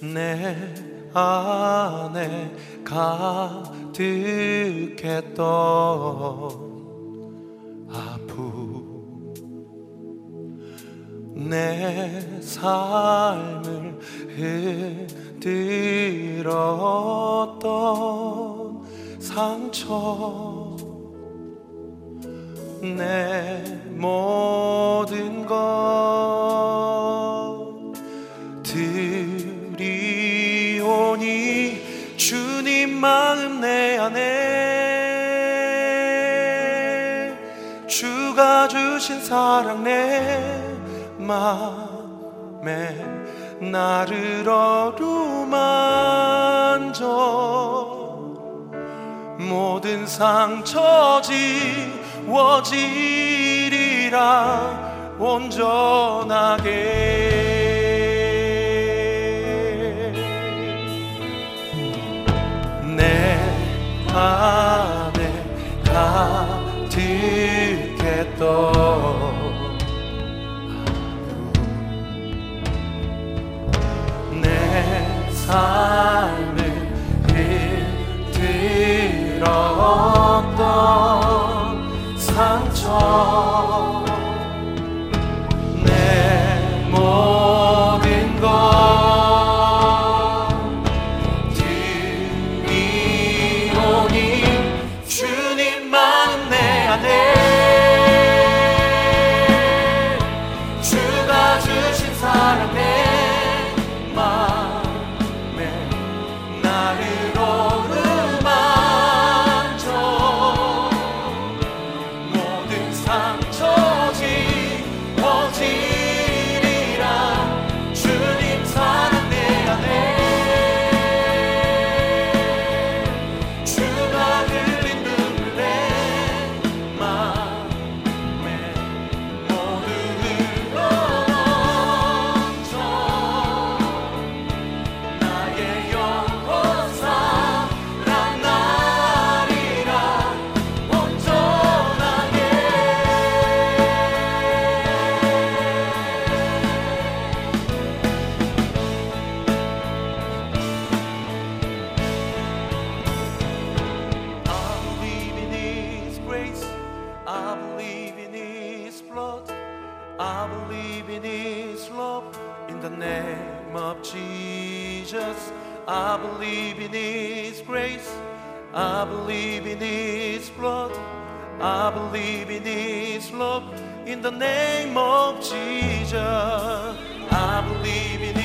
내 안에 가득했던 아픔 내 삶을 흔들었던 상처 내 모든 것. 마음 내 안에 주가 주신 사랑 내 마음에 나를 어루만져 모든 상처 지워지리라. 온전하게 heart. Jesus. I believe in His grace. I believe in His blood. I believe in His love. In the name of Jesus, I believe in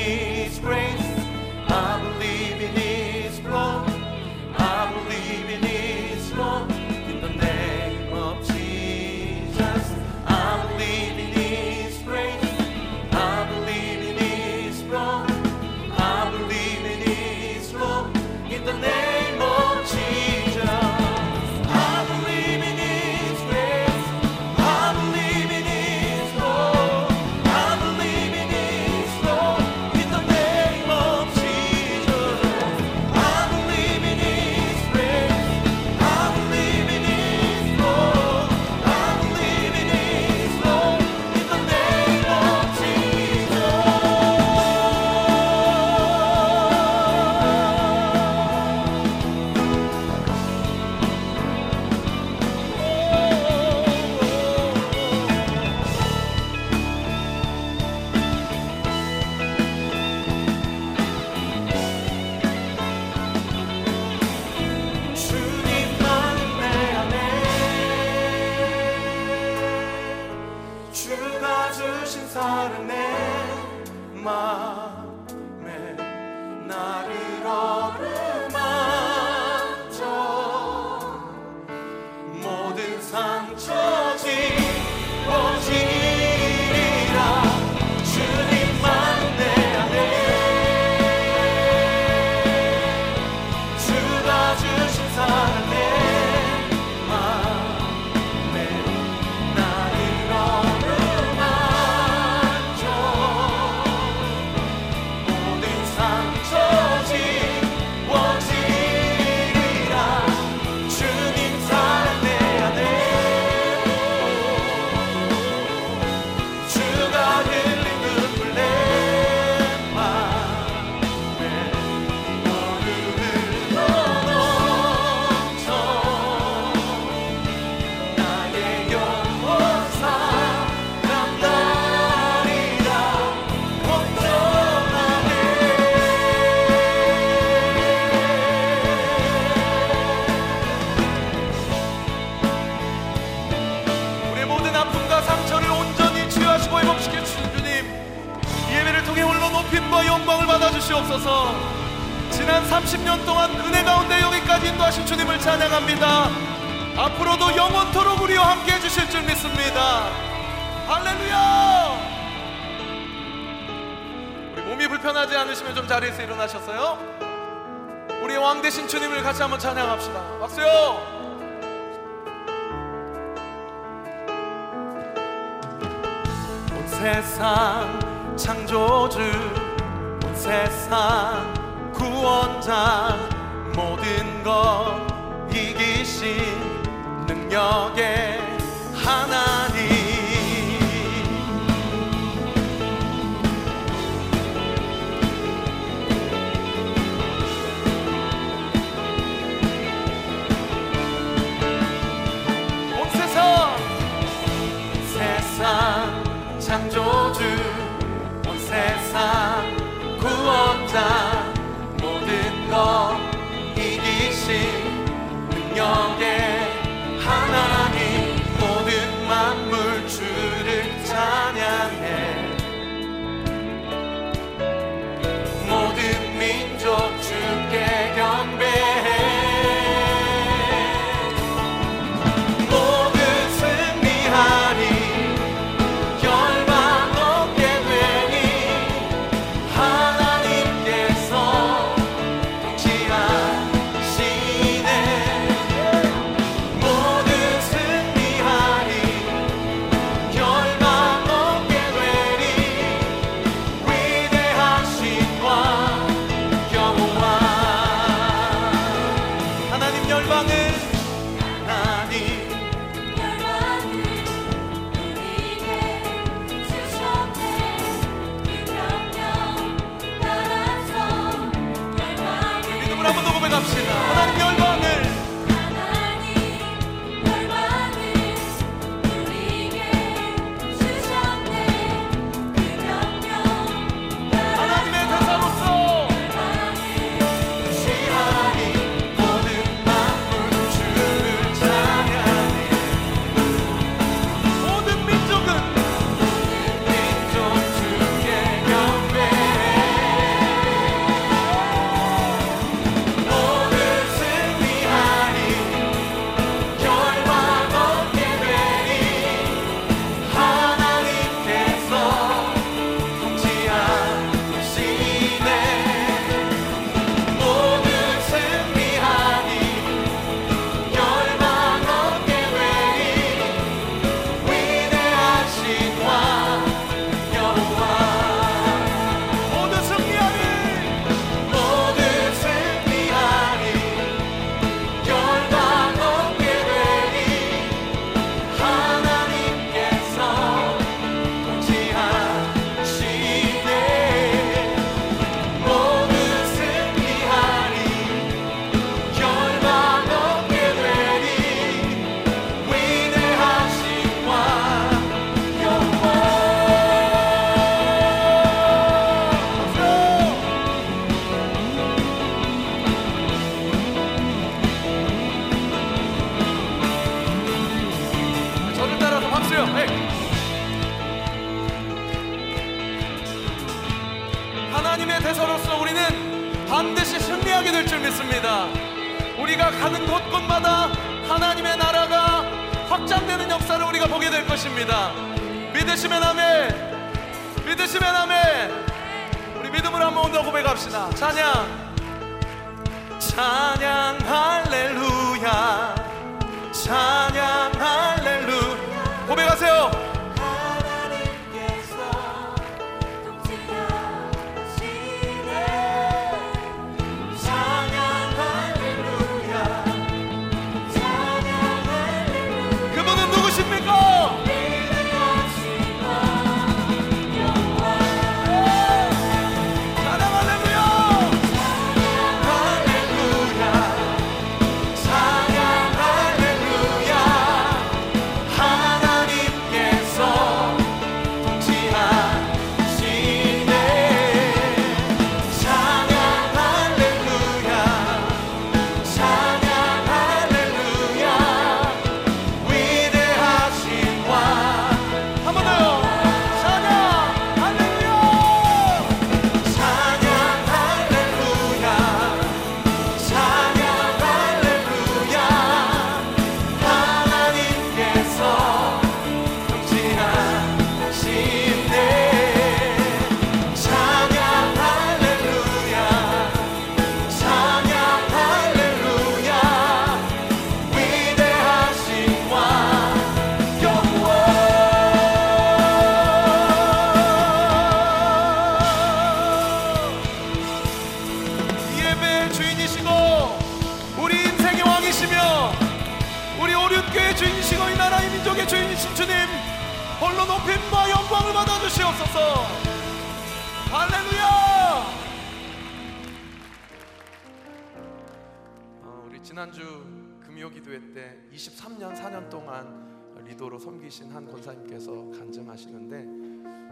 30년 동안 은혜 가운데 여기까지 인도하신 주님을 찬양합니다. 앞으로도 영원토록 우리와 함께 해주실 줄 믿습니다. 할렐루야! 우리 몸이 불편하지 않으시면 좀 자리에서 일어나셨어요? 우리 왕 대신 주님을 같이 한번 찬양합시다. 박수요! 온 세상 창조주 온 세상 구원자 모든 것 이기신 능력의 믿습니다. 믿으시면 아멘. 믿으시면 아멘. 우리 믿음으로 한번 더 고백합시다. 찬양. 찬양 할렐루야. 찬양 할렐루야. 고백하세요. 우리 오륜교의 주인이시고 이 나라의 민족의 주인이신 주님 홀로 높임과 영광을 받아주시옵소서. 할렐루야! 어, 우리 지난주 금요 기도회 때 23년 4년 동안 리더로 섬기신 한 권사님께서 간증하시는데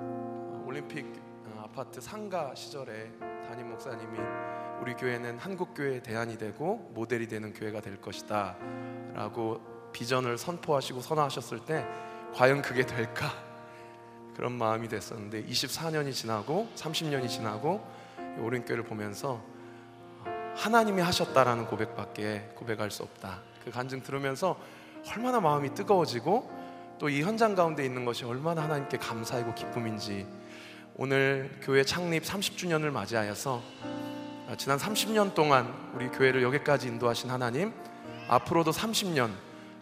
어, 올림픽 어, 아파트 상가 시절에 담임 목사님이 우리 교회는 한국 교회의 대안이 되고 모델이 되는 교회가 될 것이다 라고 비전을 선포하시고 선언하셨을 때 과연 그게 될까? 그런 마음이 됐었는데 24년이 지나고 30년이 지나고 오륜교회를 보면서 하나님이 하셨다라는 고백밖에 고백할 수 없다. 그 간증 들으면서 얼마나 마음이 뜨거워지고 또 이 현장 가운데 있는 것이 얼마나 하나님께 감사이고 기쁨인지 오늘 교회 창립 30주년을 맞이하여서 지난 30년 동안 우리 교회를 여기까지 인도하신 하나님 앞으로도 30년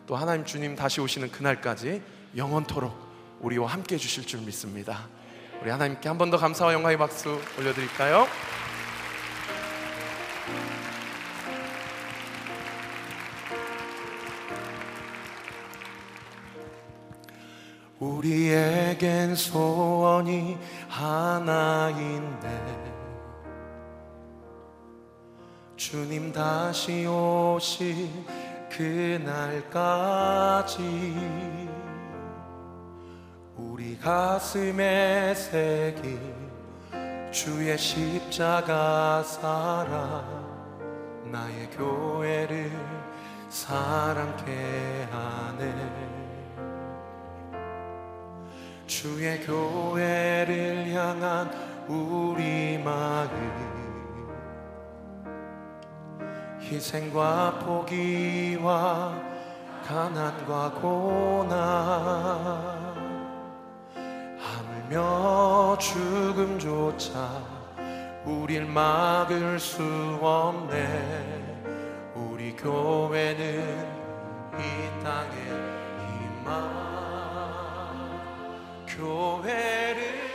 또 하나님 주님 다시 오시는 그날까지 영원토록 우리와 함께 해주실 줄 믿습니다 우리 하나님께 한 번 더 감사와 영광의 박수 올려드릴까요? 우리에겐 소원이 하나인데 주님 다시 오실 그날까지 우리 가슴에 새긴 주의 십자가 사랑 나의 교회를 사랑케 하네. 주의 교회를 향한 우리 마음 희생과 포기와 가난과 고난 하물며 죽음조차 우릴 막을 수 없네. 우리 교회는 이 땅에 희망 교회를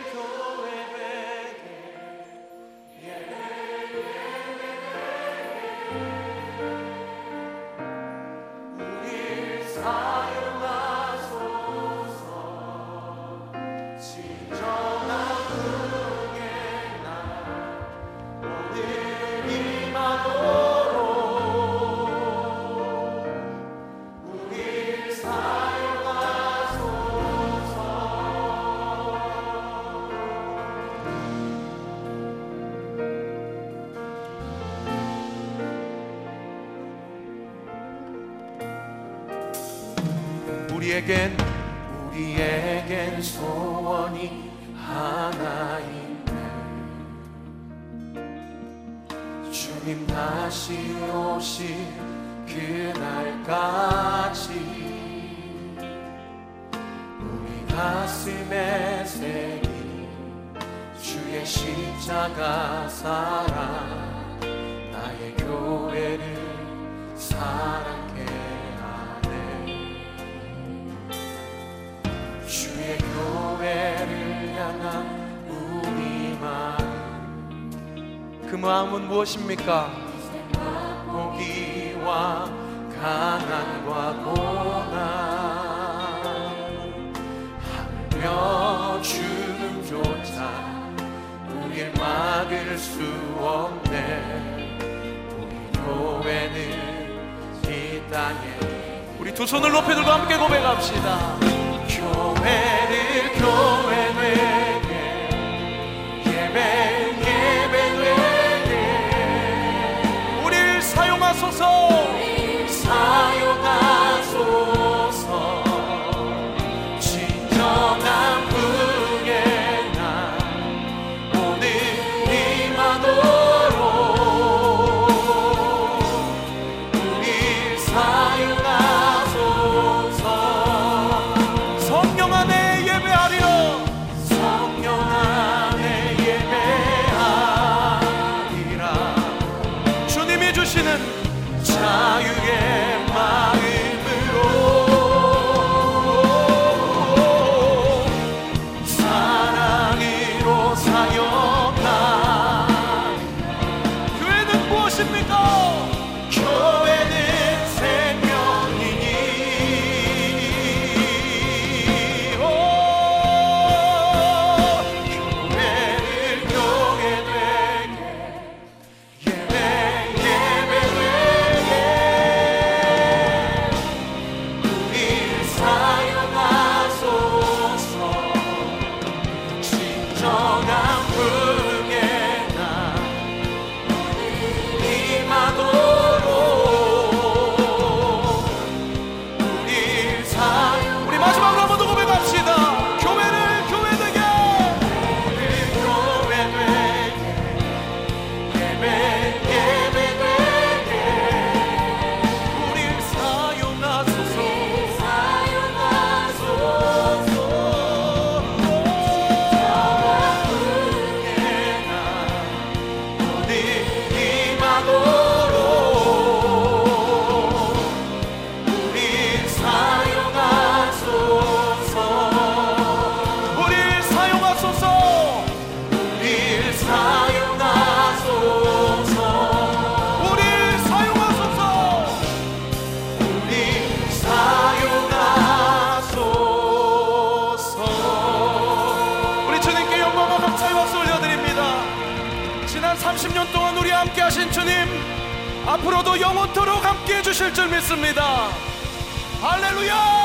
우리에겐 우리에겐 소원이 하나인데 주님 다시 오실 그날까지 우리 가슴에 새긴 주의 십자가 사랑 나의 교회를 사랑 그 마음은 무엇입니까? 포기와 가난과 고난. 하며 죽음조차 우릴 막을 수 없네. 우리 교회는 이 땅에 우리 두 손을 높이 들고 함께 고백합시다. 교회를 교회 되 영원토록 함께 해주실 줄 믿습니다. 할렐루야!